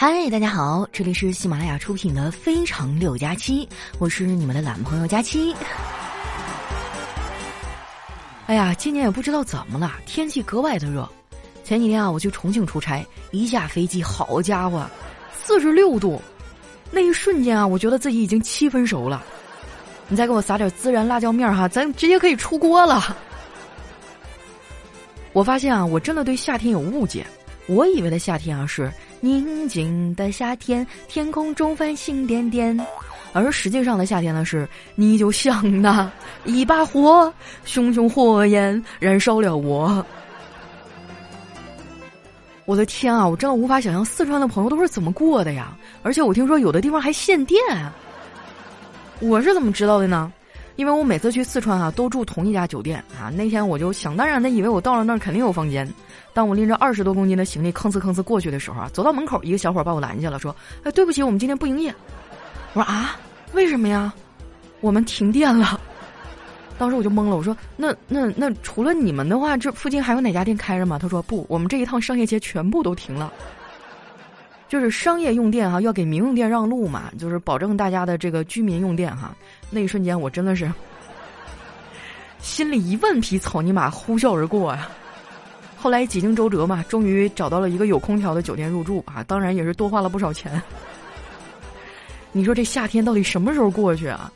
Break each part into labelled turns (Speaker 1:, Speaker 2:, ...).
Speaker 1: 嗨，大家好，这里是喜马拉雅出品的《非常六加七》，我是你们的懒朋友佳期。哎呀，今年也不知道怎么了，天气格外的热。前几天啊，我去重庆出差，一下飞机，好家伙，四十六度，那一瞬间啊，我觉得自己已经七分熟了。你再给我撒点孜然辣椒面哈，咱直接可以出锅了。我发现啊，我真的对夏天有误解，我以为的夏天啊是。宁静的夏天，天空中繁星点点，而实际上的夏天呢，是你就像那一把火，熊熊火焰燃烧了我。我的天啊，我真的无法想象四川的朋友都是怎么过的呀！而且我听说有的地方还限电，我是怎么知道的呢？因为我每次去四川啊，都住同一家酒店啊。那天我就想当然的以为我到了那儿肯定有房间。当我拎着二十多公斤的行李吭哧吭哧过去的时候啊，走到门口，一个小伙把我拦下了，说：“哎，对不起，我们今天不营业。”我说：“啊，为什么呀？我们停电了。”当时我就懵了，我说：“那那那除了你们的话，这附近还有哪家店开着吗？”他说：“不，我们这一趟商业街全部都停了。就是商业用电哈，要给民用电让路嘛，就是保证大家的这个居民用电哈。那一瞬间，我真的是 心里一万匹草泥马呼啸而过呀。”后来几经周折嘛，终于找到了一个有空调的酒店入住啊，当然也是多花了不少钱。你说这夏天到底什么时候过去啊？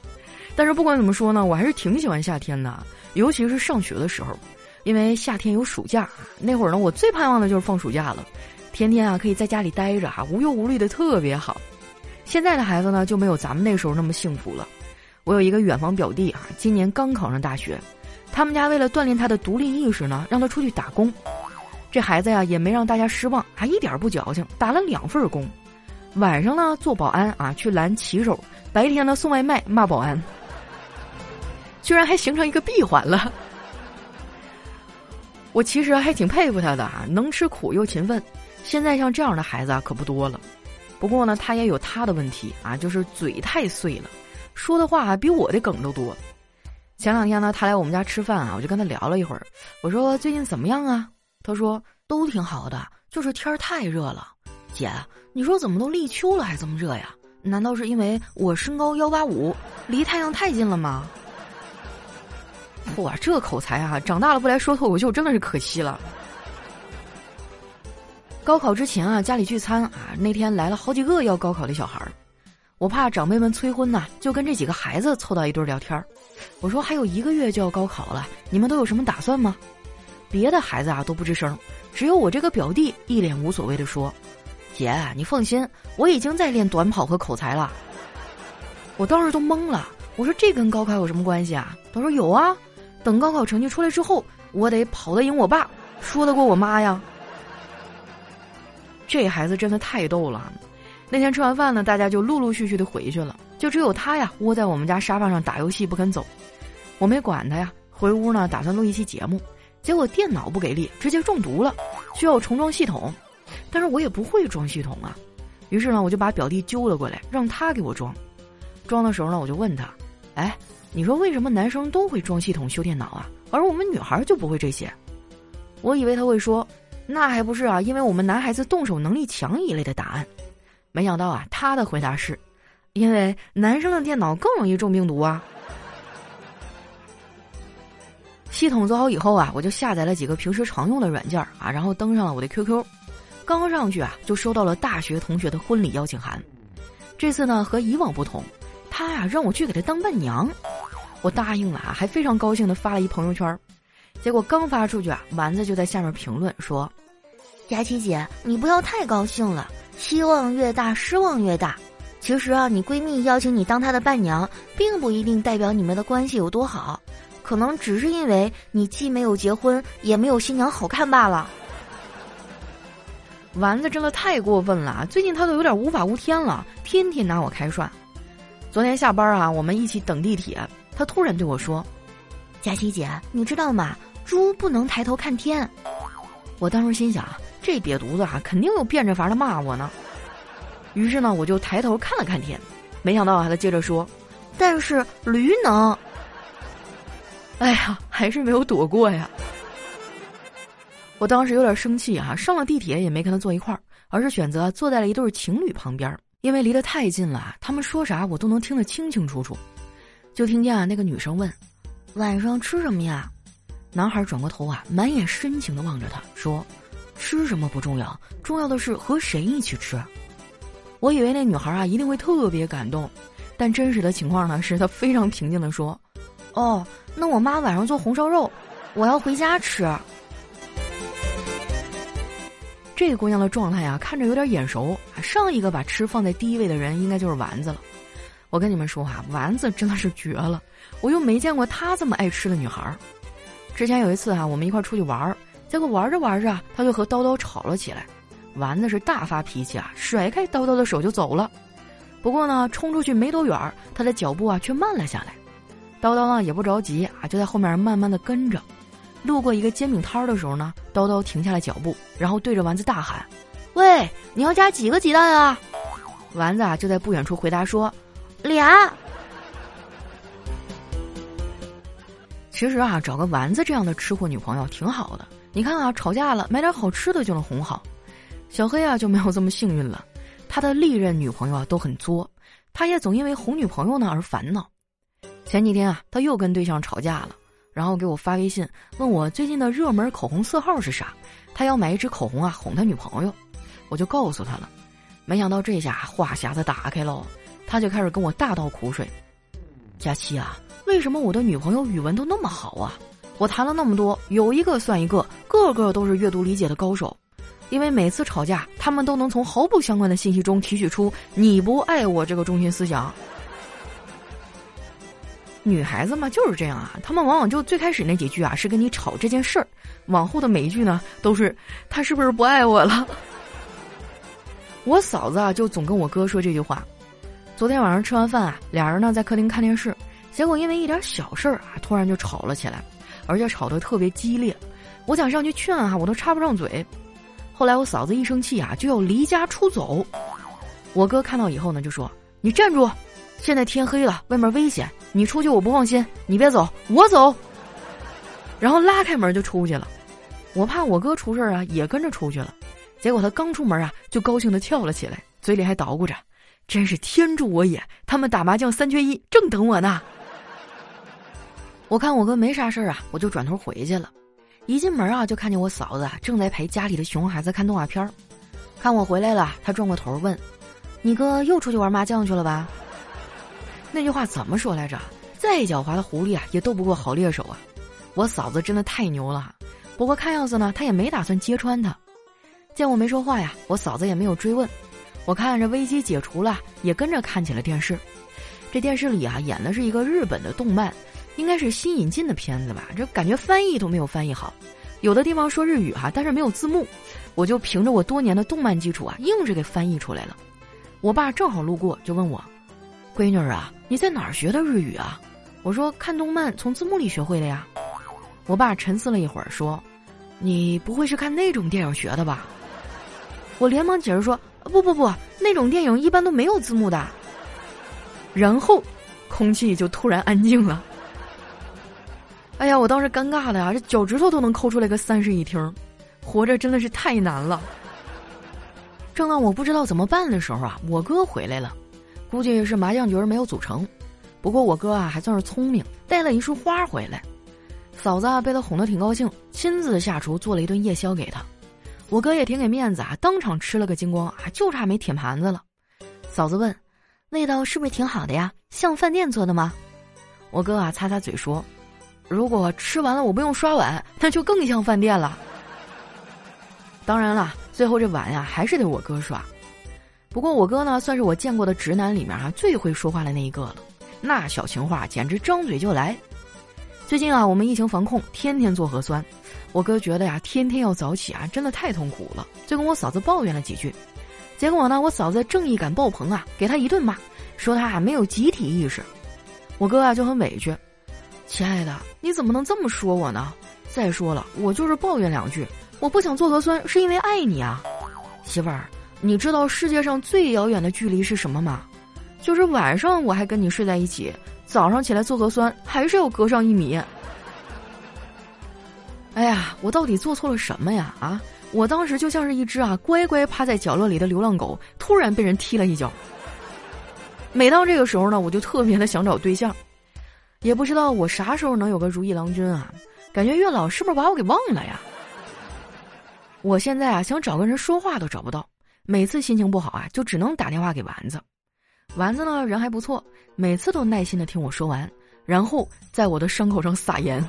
Speaker 1: 但是不管怎么说呢，我还是挺喜欢夏天的，尤其是上学的时候，因为夏天有暑假，那会儿呢，我最盼望的就是放暑假了，天天啊可以在家里待着哈，无忧无虑的特别好。现在的孩子呢就没有咱们那时候那么幸福了。我有一个远房表弟啊，今年刚考上大学。他们家为了锻炼他的独立意识呢，让他出去打工。这孩子呀，也没让大家失望，还一点不矫情，打了两份工。晚上呢做保安啊，去拦骑手；白天呢送外卖，骂保安。居然还形成一个闭环了。我其实还挺佩服他的啊，能吃苦又勤奋。现在像这样的孩子啊，可不多了。不过呢，他也有他的问题啊，就是嘴太碎了，说的话比我的梗都多。前两天呢，他来我们家吃饭啊，我就跟他聊了一会儿。我说最近怎么样啊？他说都挺好的，就是天儿太热了。姐，你说怎么都立秋了还这么热呀？难道是因为我身高幺八五，离太阳太近了吗？嚯，这口才啊，长大了不来说脱口秀真的是可惜了。高考之前啊，家里聚餐啊，那天来了好几个要高考的小孩儿。我怕长辈们催婚呐，就跟这几个孩子凑到一堆聊天儿。我说还有一个月就要高考了，你们都有什么打算吗？别的孩子啊都不吱声，只有我这个表弟一脸无所谓的说：“姐，你放心，我已经在练短跑和口才了。”我当时都懵了，我说这跟高考有什么关系啊？他说有啊，等高考成绩出来之后，我得跑得赢我爸，说得过我妈呀。这孩子真的太逗了。那天吃完饭呢，大家就陆陆续续的回去了，就只有他呀窝在我们家沙发上打游戏不肯走。我没管他呀，回屋呢打算录一期节目，结果电脑不给力，直接中毒了，需要重装系统。但是我也不会装系统啊，于是呢我就把表弟揪了过来，让他给我装。装的时候呢，我就问他：“哎，你说为什么男生都会装系统修电脑啊，而我们女孩就不会这些？”我以为他会说：“那还不是啊，因为我们男孩子动手能力强一类的答案。”没想到啊，他的回答是，因为男生的电脑更容易中病毒啊。系统做好以后啊，我就下载了几个平时常用的软件啊，然后登上了我的 QQ。刚上去啊，就收到了大学同学的婚礼邀请函。这次呢和以往不同，他呀让我去给他当伴娘。我答应了啊，还非常高兴的发了一朋友圈。结果刚发出去啊，丸子就在下面评论说：“佳琪姐，你不要太高兴了。”希望越大，失望越大。其实啊，你闺蜜邀请你当她的伴娘，并不一定代表你们的关系有多好，可能只是因为你既没有结婚，也没有新娘好看罢了。丸子真的太过分了，最近他都有点无法无天了，天天拿我开涮。昨天下班啊，我们一起等地铁，他突然对我说：“佳琪姐，你知道吗？猪不能抬头看天。”我当时心想。这瘪犊子啊，肯定又变着法的骂我呢。于是呢，我就抬头看了看天，没想到啊，他接着说：“但是驴能。”哎呀，还是没有躲过呀。我当时有点生气啊，上了地铁也没跟他坐一块儿，而是选择坐在了一对情侣旁边，因为离得太近了，他们说啥我都能听得清清楚楚。就听见啊，那个女生问：“晚上吃什么呀？”男孩转过头啊，满眼深情的望着她，说：“吃什么不重要，重要的是和谁一起吃。”我以为那女孩啊一定会特别感动，但真实的情况呢是她非常平静的说：“哦，那我妈晚上做红烧肉，我要回家吃。”这个姑娘的状态啊，看着有点眼熟，上一个把吃放在第一位的人应该就是丸子了。我跟你们说哈，丸子真的是绝了，我又没见过她这么爱吃的女孩。之前有一次哈，我们一块出去玩儿，结果玩着玩着，他就和叨叨吵了起来。丸子是大发脾气啊，甩开叨叨的手就走了。不过呢，冲出去没多远，他的脚步啊却慢了下来。叨叨呢也不着急啊，就在后面慢慢的跟着。路过一个煎饼摊的时候呢，叨叨停下了脚步，然后对着丸子大喊：“喂，你要加几个鸡蛋啊？”丸子啊就在不远处回答说：“俩。”其实啊，找个丸子这样的吃货女朋友挺好的。你看啊，吵架了买点好吃的就能哄好。小黑啊就没有这么幸运了，他的历任女朋友啊都很作，他也总因为哄女朋友呢而烦恼。前几天啊，他又跟对象吵架了，然后给我发微信问我最近的热门口红色号是啥，他要买一支口红啊哄他女朋友，我就告诉他了。没想到这下话匣子打开了，他就开始跟我大倒苦水。佳期啊。为什么我的女朋友语文都那么好啊？我谈了那么多，有一个算一个，个个都是阅读理解的高手。因为每次吵架，他们都能从毫不相关的信息中提取出“你不爱我”这个中心思想。女孩子嘛就是这样啊，她们往往就最开始那几句啊是跟你吵这件事儿，往后的每一句呢都是“他是不是不爱我了”。我嫂子啊就总跟我哥说这句话。昨天晚上吃完饭啊，俩人呢在客厅看电视。结果因为一点小事儿啊，突然就吵了起来，而且吵得特别激烈。我想上去劝啊，我都插不上嘴。后来我嫂子一生气啊，就要离家出走。我哥看到以后呢，就说：“你站住！现在天黑了，外面危险，你出去我不放心。你别走，我走。”然后拉开门就出去了。我怕我哥出事儿啊，也跟着出去了。结果他刚出门啊，就高兴的跳了起来，嘴里还捣鼓着：“真是天助我也！他们打麻将三缺一，正等我呢。”我看我哥没啥事儿啊，我就转头回去了。一进门啊，就看见我嫂子正在陪家里的熊孩子看动画片儿。看我回来了，他转过头问：“你哥又出去玩麻将去了吧？”那句话怎么说来着？再狡猾的狐狸啊，也斗不过好猎手啊！我嫂子真的太牛了。不过看样子呢，他也没打算揭穿他。见我没说话呀，我嫂子也没有追问。我看着危机解除了，也跟着看起了电视。这电视里啊，演的是一个日本的动漫。应该是新引进的片子吧，这感觉翻译都没有翻译好，有的地方说日语哈，但是没有字幕，我就凭着我多年的动漫基础啊，硬是给翻译出来了。我爸正好路过，就问我：“闺女啊，你在哪儿学的日语啊？”我说：“看动漫从字幕里学会的呀。”我爸沉思了一会儿说：“你不会是看那种电影学的吧？”我连忙解释说：“不不不，那种电影一般都没有字幕的。”然后，空气就突然安静了。哎呀，我当时尴尬的呀，这脚趾头都能抠出来个三室一厅，活着真的是太难了。正当我不知道怎么办的时候啊，我哥回来了，估计是麻将局没有组成。不过我哥啊还算是聪明，带了一束花回来。嫂子啊被他哄得挺高兴，亲自下厨做了一顿夜宵给他。我哥也挺给面子啊，当场吃了个精光啊，就差没舔盘子了。嫂子问：“味道是不是挺好的呀？像饭店做的吗？”我哥啊擦擦嘴说。如果吃完了我不用刷碗，那就更像饭店了。当然了，最后这碗呀还是得我哥刷。不过我哥呢，算是我见过的直男里面啊最会说话的那一个了。那小情话简直张嘴就来。最近啊，我们疫情防控，天天做核酸。我哥觉得呀，天天要早起啊，真的太痛苦了，就跟我嫂子抱怨了几句。结果呢，我嫂子正义感爆棚啊，给他一顿骂，说他啊没有集体意识。我哥啊就很委屈。亲爱的，你怎么能这么说我呢？再说了，我就是抱怨两句，我不想做核酸是因为爱你啊，媳妇儿。你知道世界上最遥远的距离是什么吗？就是晚上我还跟你睡在一起，早上起来做核酸还是要隔上一米。哎呀，我到底做错了什么呀？啊，我当时就像是一只啊乖乖趴在角落里的流浪狗，突然被人踢了一脚。每当这个时候呢，我就特别的想找对象，也不知道我啥时候能有个如意郎君啊？感觉月老是不是把我给忘了呀？我现在啊，想找个人说话都找不到，每次心情不好啊，就只能打电话给丸子。丸子呢，人还不错，每次都耐心的听我说完，然后在我的伤口上撒盐。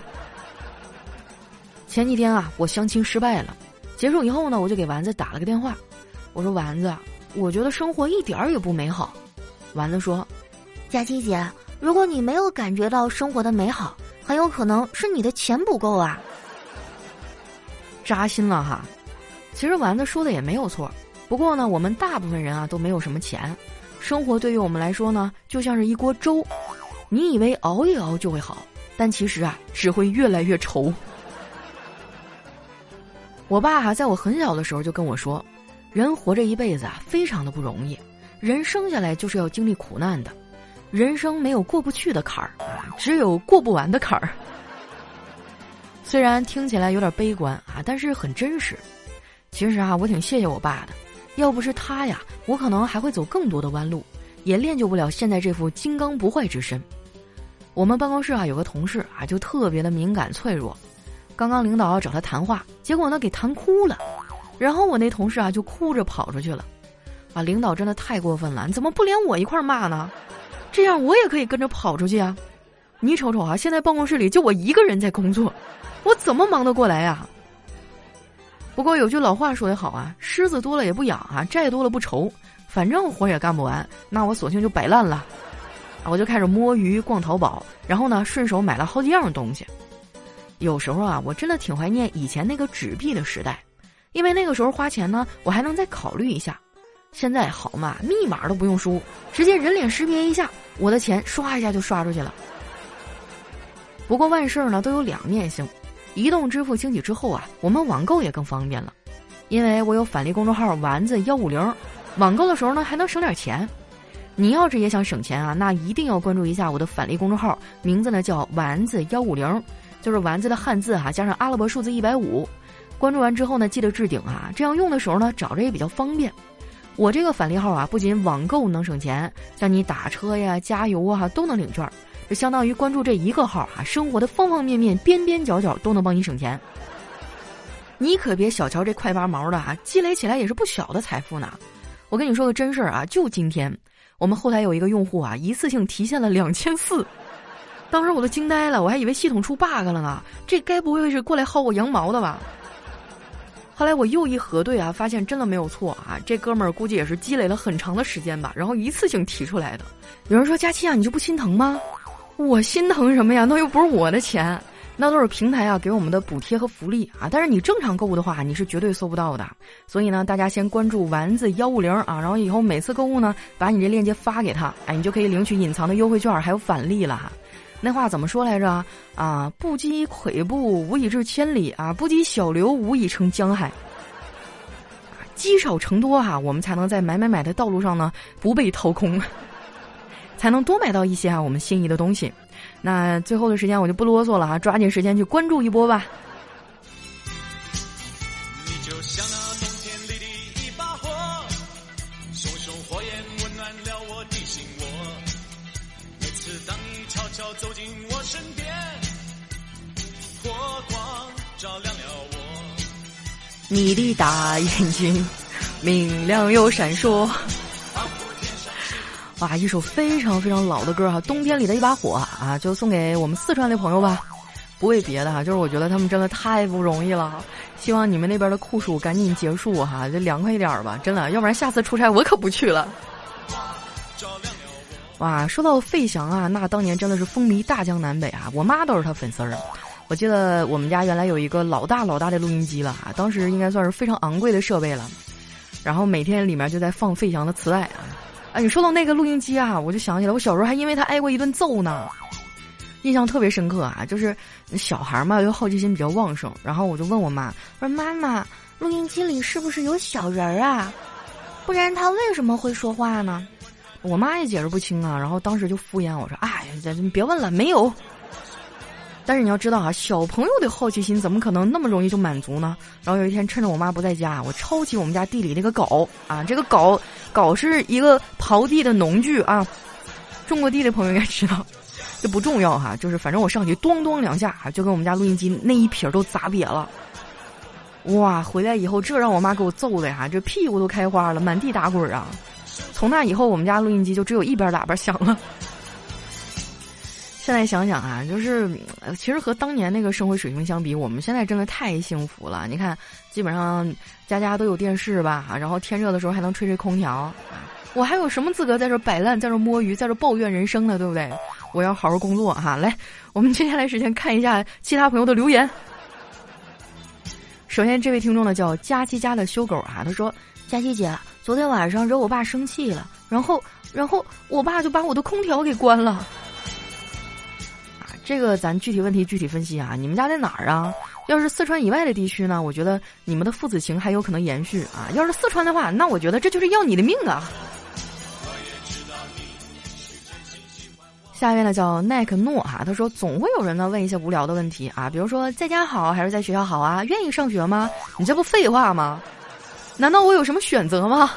Speaker 1: 前几天啊，我相亲失败了，结束以后呢，我就给丸子打了个电话，我说：“丸子，我觉得生活一点儿也不美好。”丸子说：“
Speaker 2: 佳琪姐，如果你没有感觉到生活的美好，很有可能是你的钱不够啊。”
Speaker 1: 扎心了哈。其实丸子说的也没有错，不过呢，我们大部分人啊都没有什么钱，生活对于我们来说呢，就像是一锅粥，你以为熬一熬就会好，但其实啊，只会越来越稠。我爸哈在我很小的时候就跟我说，人活着一辈子啊，非常的不容易，人生下来就是要经历苦难的，人生没有过不去的坎儿，只有过不完的坎儿。虽然听起来有点悲观啊，但是很真实。其实啊，我挺谢谢我爸的，要不是他呀，我可能还会走更多的弯路，也练就不了现在这副金刚不坏之身。我们办公室啊有个同事啊，就特别的敏感脆弱。刚刚领导要找他谈话，结果呢给谈哭了，然后我那同事啊就哭着跑出去了。啊，领导真的太过分了，你怎么不连我一块骂呢？这样我也可以跟着跑出去啊！你瞅瞅啊，现在办公室里就我一个人在工作，我怎么忙得过来呀？不过有句老话说得好啊，虱子多了也不痒啊，债多了不愁，反正活也干不完，那我索性就摆烂了。我就开始摸鱼、逛淘宝，然后呢，顺手买了好几样东西。有时候啊，我真的挺怀念以前那个纸币的时代，因为那个时候花钱呢，我还能再考虑一下。现在好嘛，密码都不用输，直接人脸识别一下，我的钱刷一下就刷出去了。不过万事呢都有两面性。移动支付兴起之后啊，我们网购也更方便了，因为我有返利公众号丸子幺五零，网购的时候呢还能省点钱。你要是也想省钱啊，那一定要关注一下我的返利公众号，名字呢叫丸子幺五零，就是丸子的汉字哈加上阿拉伯数字一百五。关注完之后呢，记得置顶啊，这样用的时候呢找着也比较方便。我这个返利号啊，不仅网购能省钱，像你打车呀、加油啊都能领券。就相当于关注这一个号啊，生活的方方面面、边边角角都能帮你省钱。你可别小瞧这快八毛的啊，积累起来也是不小的财富呢。我跟你说个真事儿啊，就今天，我们后台有一个用户啊，一次性提现了两千四，当时我都惊呆了，我还以为系统出 bug 了呢，这该不会是过来薅我羊毛的吧？后来我又一核对啊，发现真的没有错啊，这哥们儿估计也是积累了很长的时间吧，然后一次性提出来的。有人说佳期啊，你就不心疼吗？我心疼什么呀？那又不是我的钱，那都是平台啊给我们的补贴和福利啊。但是你正常购物的话，你是绝对搜不到的。所以呢，大家先关注丸子幺五零啊，然后以后每次购物呢，把你这链接发给他，哎，你就可以领取隐藏的优惠券还有返利了哈。那话怎么说来着？啊，不积跬步，无以至千里啊；不积小流，无以成江海。积少成多哈，我们才能在买买买的道路上呢不被掏空。才能多买到一些啊我们心仪的东西。那最后的时间我就不啰嗦了哈，抓紧时间去关注一波吧。你的大眼睛明亮又闪烁。哇，一首非常非常老的歌哈，《冬天里的一把火》啊，就送给我们四川的朋友吧。不为别的哈，就是我觉得他们真的太不容易了。希望你们那边的酷暑赶紧结束哈，就凉快一点吧，真的，要不然下次出差我可不去了。哇，说到费翔啊，那当年真的是风靡大江南北啊，我妈都是他粉丝儿。我记得我们家原来有一个老大老大的录音机了啊，当时应该算是非常昂贵的设备了，然后每天里面就在放费翔的磁带啊。啊，你说到那个录音机啊，我就想起来，我小时候还因为他挨过一顿揍呢，印象特别深刻啊。就是小孩嘛，又好奇心比较旺盛，然后我就问我妈，我说妈妈，录音机里是不是有小人儿啊？不然他为什么会说话呢？我妈也解释不清啊，然后当时就敷衍我说，哎，你别问了，没有。但是你要知道啊，小朋友的好奇心怎么可能那么容易就满足呢？然后有一天趁着我妈不在家，我抄起我们家地里那个镐啊，这个镐镐是一个刨地的农具啊，种过地的朋友应该知道，这不重要哈，就是反正我上去咚咚两下，就跟我们家录音机那一撇都砸瘪了。哇，回来以后这让我妈给我揍的呀，这屁股都开花了，满地打滚啊！从那以后，我们家录音机就只有一边喇叭响了。现在想想啊，就是其实和当年那个生活水平相比，我们现在真的太幸福了。你看，基本上家家都有电视吧，然后天热的时候还能吹吹空调。我还有什么资格在这摆烂，在这摸鱼，在这抱怨人生呢？对不对？我要好好工作哈。来，我们接下来时间看一下其他朋友的留言。首先，这位听众呢叫佳琪家的修狗啊，他说：“佳琪姐，昨天晚上惹我爸生气了，然后，然后我爸就把我的空调给关了。”这个咱具体问题具体分析啊！你们家在哪儿啊？要是四川以外的地区呢？我觉得你们的父子情还有可能延续啊！要是四川的话，那我觉得这就是要你的命啊！下一位呢叫奈克诺哈，他说总会有人呢问一些无聊的问题啊，比如说在家好还是在学校好啊？愿意上学吗？你这不废话吗？难道我有什么选择吗？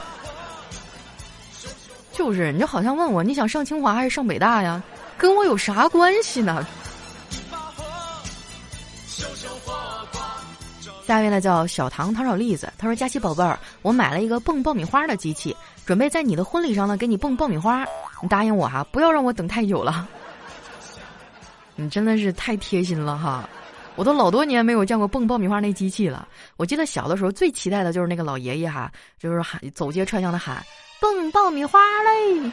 Speaker 1: 就是，你就好像问我你想上清华还是上北大呀？跟我有啥关系呢？下一位呢叫小唐糖炒栗子，他说：“佳琪宝贝儿，我买了一个蹦爆米花的机器，准备在你的婚礼上呢给你蹦爆米花，你答应我哈，不要让我等太久了。你真的是太贴心了哈，我都老多年没有见过蹦爆米花那机器了。我记得小的时候最期待的就是那个老爷爷哈，就是喊走街串巷的喊蹦爆米花嘞。”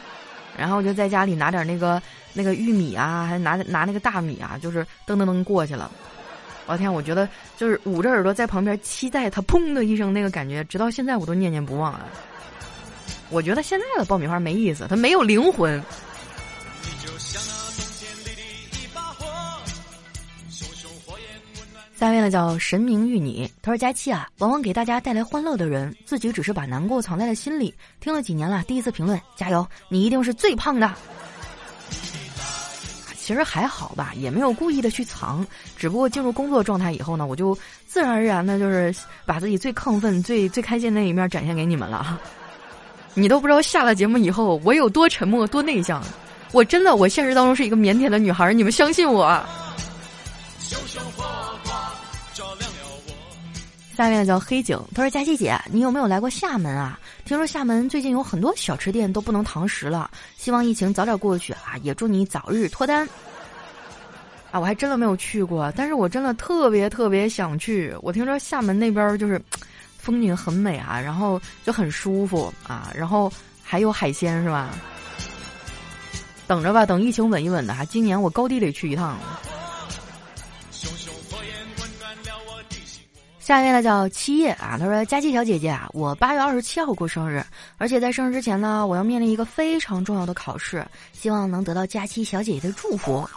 Speaker 1: 然后我就在家里拿点那个那个玉米啊，还拿拿那个大米啊，就是噔噔噔过去了。我天，我觉得就是捂着耳朵在旁边期待它砰的一声那个感觉，直到现在我都念念不忘啊。我觉得现在的爆米花没意思，它没有灵魂。下面呢叫神明玉你，他说佳期啊，往往给大家带来欢乐的人，自己只是把难过藏在了心里。听了几年了，第一次评论，加油，你一定是最胖的。其实还好吧，也没有故意的去藏，只不过进入工作状态以后呢，我就自然而然的就是把自己最亢奋、最最开心那一面展现给你们了。你都不知道下了节目以后我有多沉默、多内向，我真的，我现实当中是一个腼腆的女孩，你们相信我。下面叫黑警，他说：“佳琪姐，你有没有来过厦门啊？听说厦门最近有很多小吃店都不能堂食了，希望疫情早点过去啊！也祝你早日脱单。”啊，我还真的没有去过，但是我真的特别特别想去。我听说厦门那边就是风景很美啊，然后就很舒服啊，然后还有海鲜是吧？等着吧，等疫情稳一稳的哈，今年我高低得去一趟。下一位呢叫七叶啊，他说：“佳琪小姐姐啊，我八月二十七号过生日，而且在生日之前呢，我要面临一个非常重要的考试，希望能得到佳琪小姐姐的祝福。”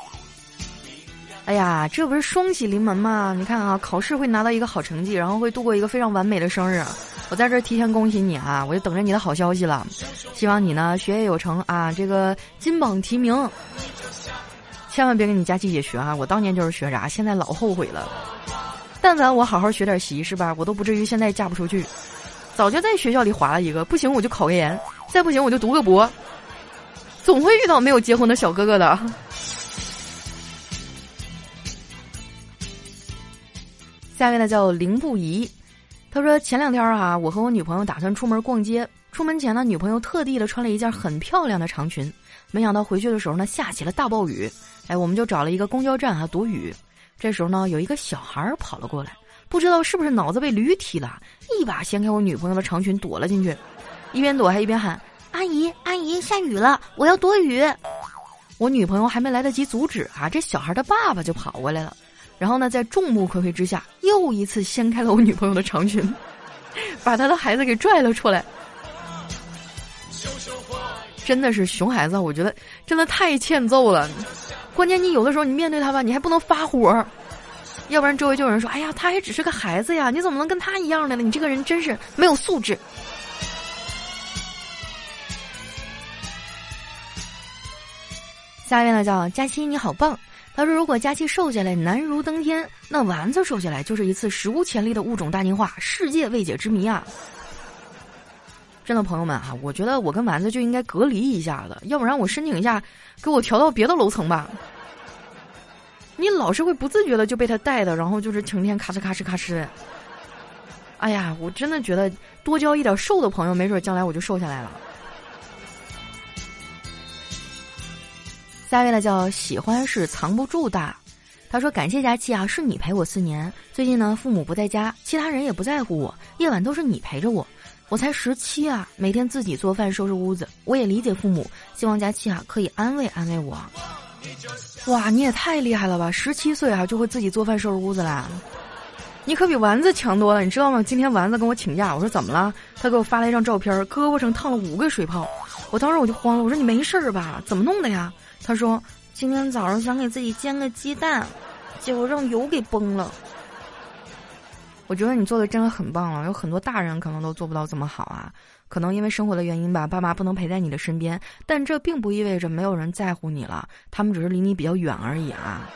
Speaker 1: 哎呀，这不是双喜临门吗？你看啊，考试会拿到一个好成绩，然后会度过一个非常完美的生日，我在这儿提前恭喜你啊！我就等着你的好消息了，希望你呢学业有成啊，这个金榜题名，千万别跟你佳琪姐学啊！我当年就是学渣，现在老后悔了。但凡我好好学点习是吧，我都不至于现在嫁不出去。早就在学校里划了一个，不行我就考个研，再不行我就读个博。总会遇到没有结婚的小哥哥的。下面呢叫林不疑，他说前两天哈，我和我女朋友打算出门逛街，出门前呢，女朋友特地的穿了一件很漂亮的长裙，没想到回去的时候呢，下起了大暴雨，哎，我们就找了一个公交站啊躲雨。这时候呢，有一个小孩跑了过来，不知道是不是脑子被驴踢了，一把掀开我女朋友的长裙躲了进去，一边躲还一边喊：“阿姨，阿姨，下雨了，我要躲雨。”我女朋友还没来得及阻止啊，这小孩的爸爸就跑过来了，然后呢，在众目睽睽之下，又一次掀开了我女朋友的长裙，把他的孩子给拽了出来。真的是熊孩子，我觉得真的太欠揍了。关键你有的时候你面对他吧，你还不能发火，要不然周围就有人说：“哎呀，他还只是个孩子呀，你怎么能跟他一样的呢？你这个人真是没有素质。”下一位呢叫佳期，你好棒。他说：“如果佳期瘦下来难如登天，那丸子瘦下来就是一次史无前例的物种大进化，世界未解之谜啊！”真的朋友们哈，我觉得我跟丸子就应该隔离一下子，要不然我申请一下，给我调到别的楼层吧。你老是会不自觉的就被他带的，然后就是成天咔哧咔哧咔哧。哎呀，我真的觉得多交一点瘦的朋友，没准将来我就瘦下来了。下一位呢叫喜欢是藏不住的，他说感谢佳期啊，是你陪我四年。最近呢，父母不在家，其他人也不在乎我，夜晚都是你陪着我。我才十七啊，每天自己做饭收拾屋子。我也理解父母，希望佳期啊可以安慰安慰我。哇，你也太厉害了吧！十七岁啊就会自己做饭收拾屋子啦，你可比丸子强多了，你知道吗？今天丸子跟我请假，我说怎么了？他给我发了一张照片，胳膊上烫了五个水泡。我当时我就慌了，我说你没事儿吧？怎么弄的呀？他说：“今天早上想给自己煎个鸡蛋，结果让油给崩了。”我觉得你做的真的很棒了，有很多大人可能都做不到这么好啊。可能因为生活的原因吧，爸妈不能陪在你的身边，但这并不意味着没有人在乎你了，他们只是离你比较远而已啊。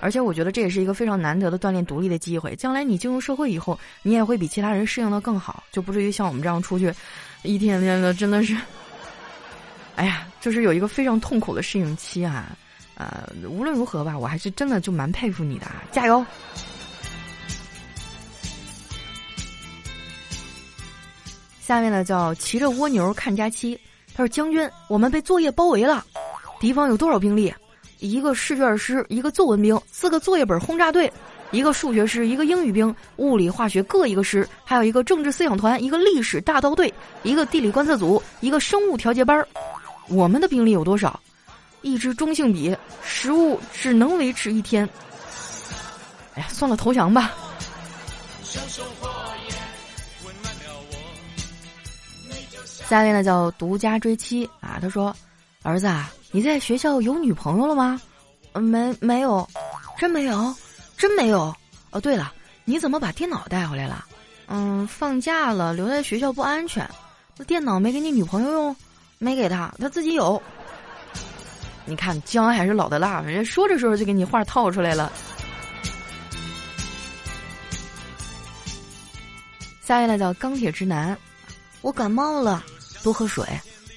Speaker 1: 而且我觉得这也是一个非常难得的锻炼独立的机会，将来你进入社会以后，你也会比其他人适应的更好，就不至于像我们这样出去，一天天的真的是。哎呀，就是有一个非常痛苦的适应期啊，呃，无论如何吧，我还是真的就蛮佩服你的啊，加油！下面呢叫骑着蜗牛看假期，他说：“将军，我们被作业包围了，敌方有多少兵力？一个试卷师，一个作文兵，四个作业本轰炸队，一个数学师，一个英语兵，物理化学各一个师，还有一个政治思想团，一个历史大刀队，一个地理观测组，一个生物调节班儿。”我们的兵力有多少？一支中性笔，食物只能维持一天。哎呀，算了，投降吧。下面呢叫独家追妻啊，他说：“儿子啊，你在学校有女朋友了吗？”“没，没有，真没有，真没有。”“哦，对了，你怎么把电脑带回来了？”“嗯，放假了，留在学校不安全。那电脑没给你女朋友用？”没给他，他自己有。你看姜还是老的辣，人家说着说着就给你话套出来了。下一位叫钢铁直男，我感冒了，多喝水，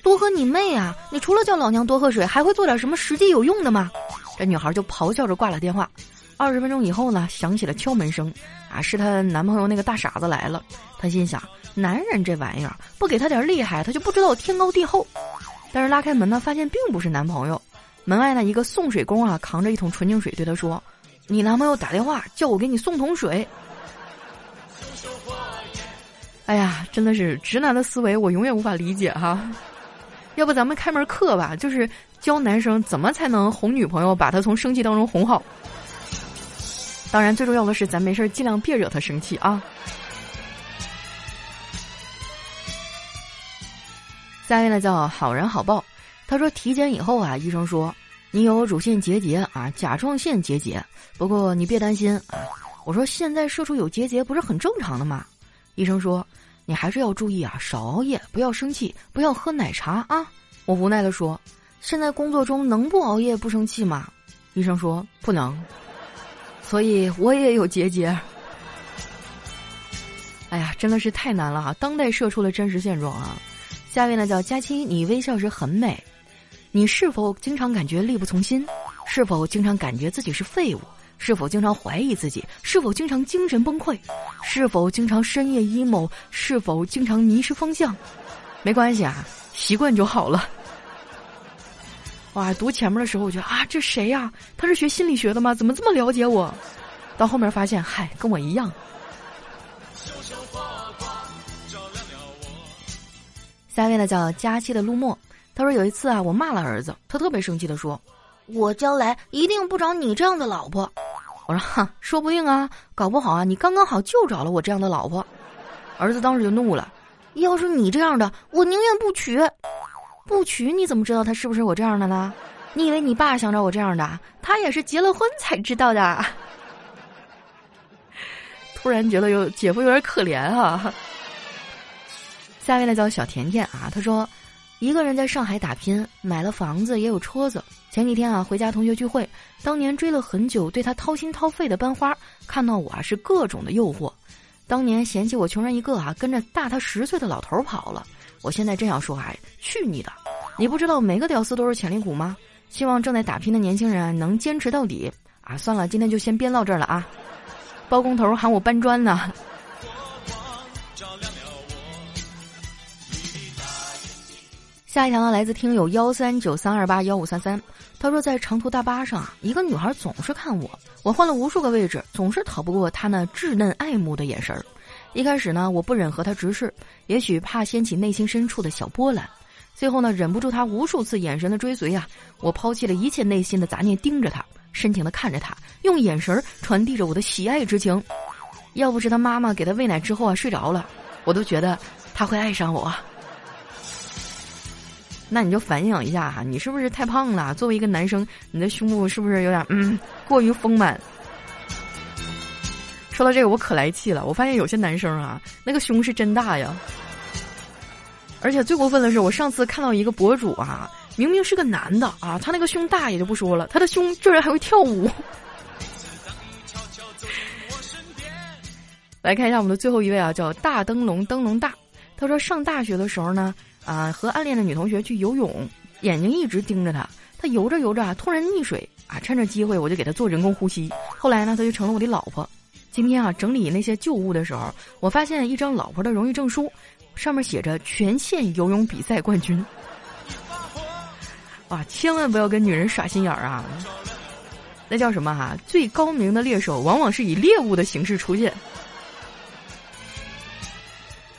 Speaker 1: 多喝你妹啊！你除了叫老娘多喝水，还会做点什么实际有用的吗？这女孩就咆哮着挂了电话。二十分钟以后呢，响起了敲门声，啊，是她男朋友那个大傻子来了。她心想。男人这玩意儿，不给他点厉害，他就不知道天高地厚。但是拉开门呢，发现并不是男朋友。门外呢，一个送水工啊，扛着一桶纯净水，对他说：“你男朋友打电话叫我给你送桶水。”哎呀，真的是直男的思维，我永远无法理解哈。要不咱们开门课吧，就是教男生怎么才能哄女朋友，把她从生气当中哄好。当然，最重要的是咱没事尽量别惹她生气啊。下面呢叫好人好报，他说体检以后啊，医生说你有乳腺结节啊，甲状腺结节。不过你别担心啊，我说现在射出有结节不是很正常的吗？医生说你还是要注意啊，少熬夜，不要生气，不要喝奶茶啊。我无奈的说，现在工作中能不熬夜不生气吗？医生说不能，所以我也有结节。哎呀，真的是太难了哈，当代社畜的真实现状啊。下面呢叫佳期，你微笑时很美。你是否经常感觉力不从心？是否经常感觉自己是废物？是否经常怀疑自己？是否经常精神崩溃？是否经常深夜 emo？是否经常迷失方向？没关系啊，习惯就好了。哇，读前面的时候我觉得啊，这谁呀？他是学心理学的吗？怎么这么了解我？到后面发现，嗨，跟我一样。下面呢叫佳期的陆墨，他说有一次啊，我骂了儿子，他特别生气的说：“
Speaker 2: 我将来一定不找你这样的老婆。”
Speaker 1: 我说：“哈，说不定啊，搞不好啊，你刚刚好就找了我这样的老婆。”儿子当时就怒了：“
Speaker 2: 要是你这样的，我宁愿不娶。不娶你怎么知道他是不是我这样的呢？你以为你爸想找我这样的？他也是结了婚才知道的。”
Speaker 1: 突然觉得有姐夫有点可怜啊。下面呢叫小甜甜啊，他说：“
Speaker 2: 一个人在上海打拼，买了房子也有车子。前几天啊，回家同学聚会，当年追了很久、对他掏心掏肺的班花，看到我啊是各种的诱惑。当年嫌弃我穷人一个啊，跟着大他十岁的老头跑了。我现在真想说，啊，去你的！你不知道每个屌丝都是潜力股吗？希望正在打拼的年轻人能坚持到底啊！算了，今天就先编到这儿了啊。包工头喊我搬砖呢。下一条呢，来自听友幺三九三二八幺五三三。他说，在长途大巴上，一个女孩总是看我，我换了无数个位置，总是逃不过她那稚嫩爱慕的眼神儿。一开始呢，我不忍和她直视，也许怕掀起内心深处的小波澜。最后呢，忍不住她无数次眼神的追随啊，我抛弃了一切内心的杂念，盯着她，深情的看着她，用眼神传递着我的喜爱之情。要不是她妈妈给她喂奶之后啊睡着了，我都觉得她会爱上我。那你就反省一下哈，你是不是太胖了？作为一个男生，你的胸部是不是有点嗯过于丰满？说到这个，我可来气了。我发现有些男生啊，那个胸是真大呀。而且最过分的是，我上次看到一个博主啊，明明是个男的啊，他那个胸大也就不说了，他的胸居然还会跳舞。来看一下我们的最后一位啊，叫大灯笼灯笼大。他说上大学的时候呢。啊，和暗恋的女同学去游泳，眼睛一直盯着她。她游着游着啊，突然溺水啊，趁着机会我就给她做人工呼吸。后来呢，她就成了我的老婆。今天啊，整理那些旧物的时候，我发现一张老婆的荣誉证书，上面写着全县游泳比赛冠军。哇，千万不要跟女人耍心眼儿啊！那叫什么哈？最高明的猎手往往是以猎物的形式出现。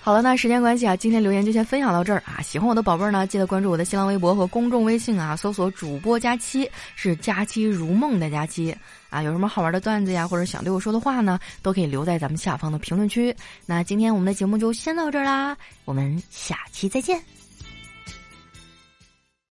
Speaker 2: 好了，那时间关系啊，今天留言就先分享到这儿啊。喜欢我的宝贝儿呢，记得关注我的新浪微博和公众微信啊，搜索主播佳期，是佳期如梦的佳期啊。有什么好玩的段子呀，或者想对我说的话呢，都可以留在咱们下方的评论区。那今天我们的节目就先到这儿啦，我们下期再见。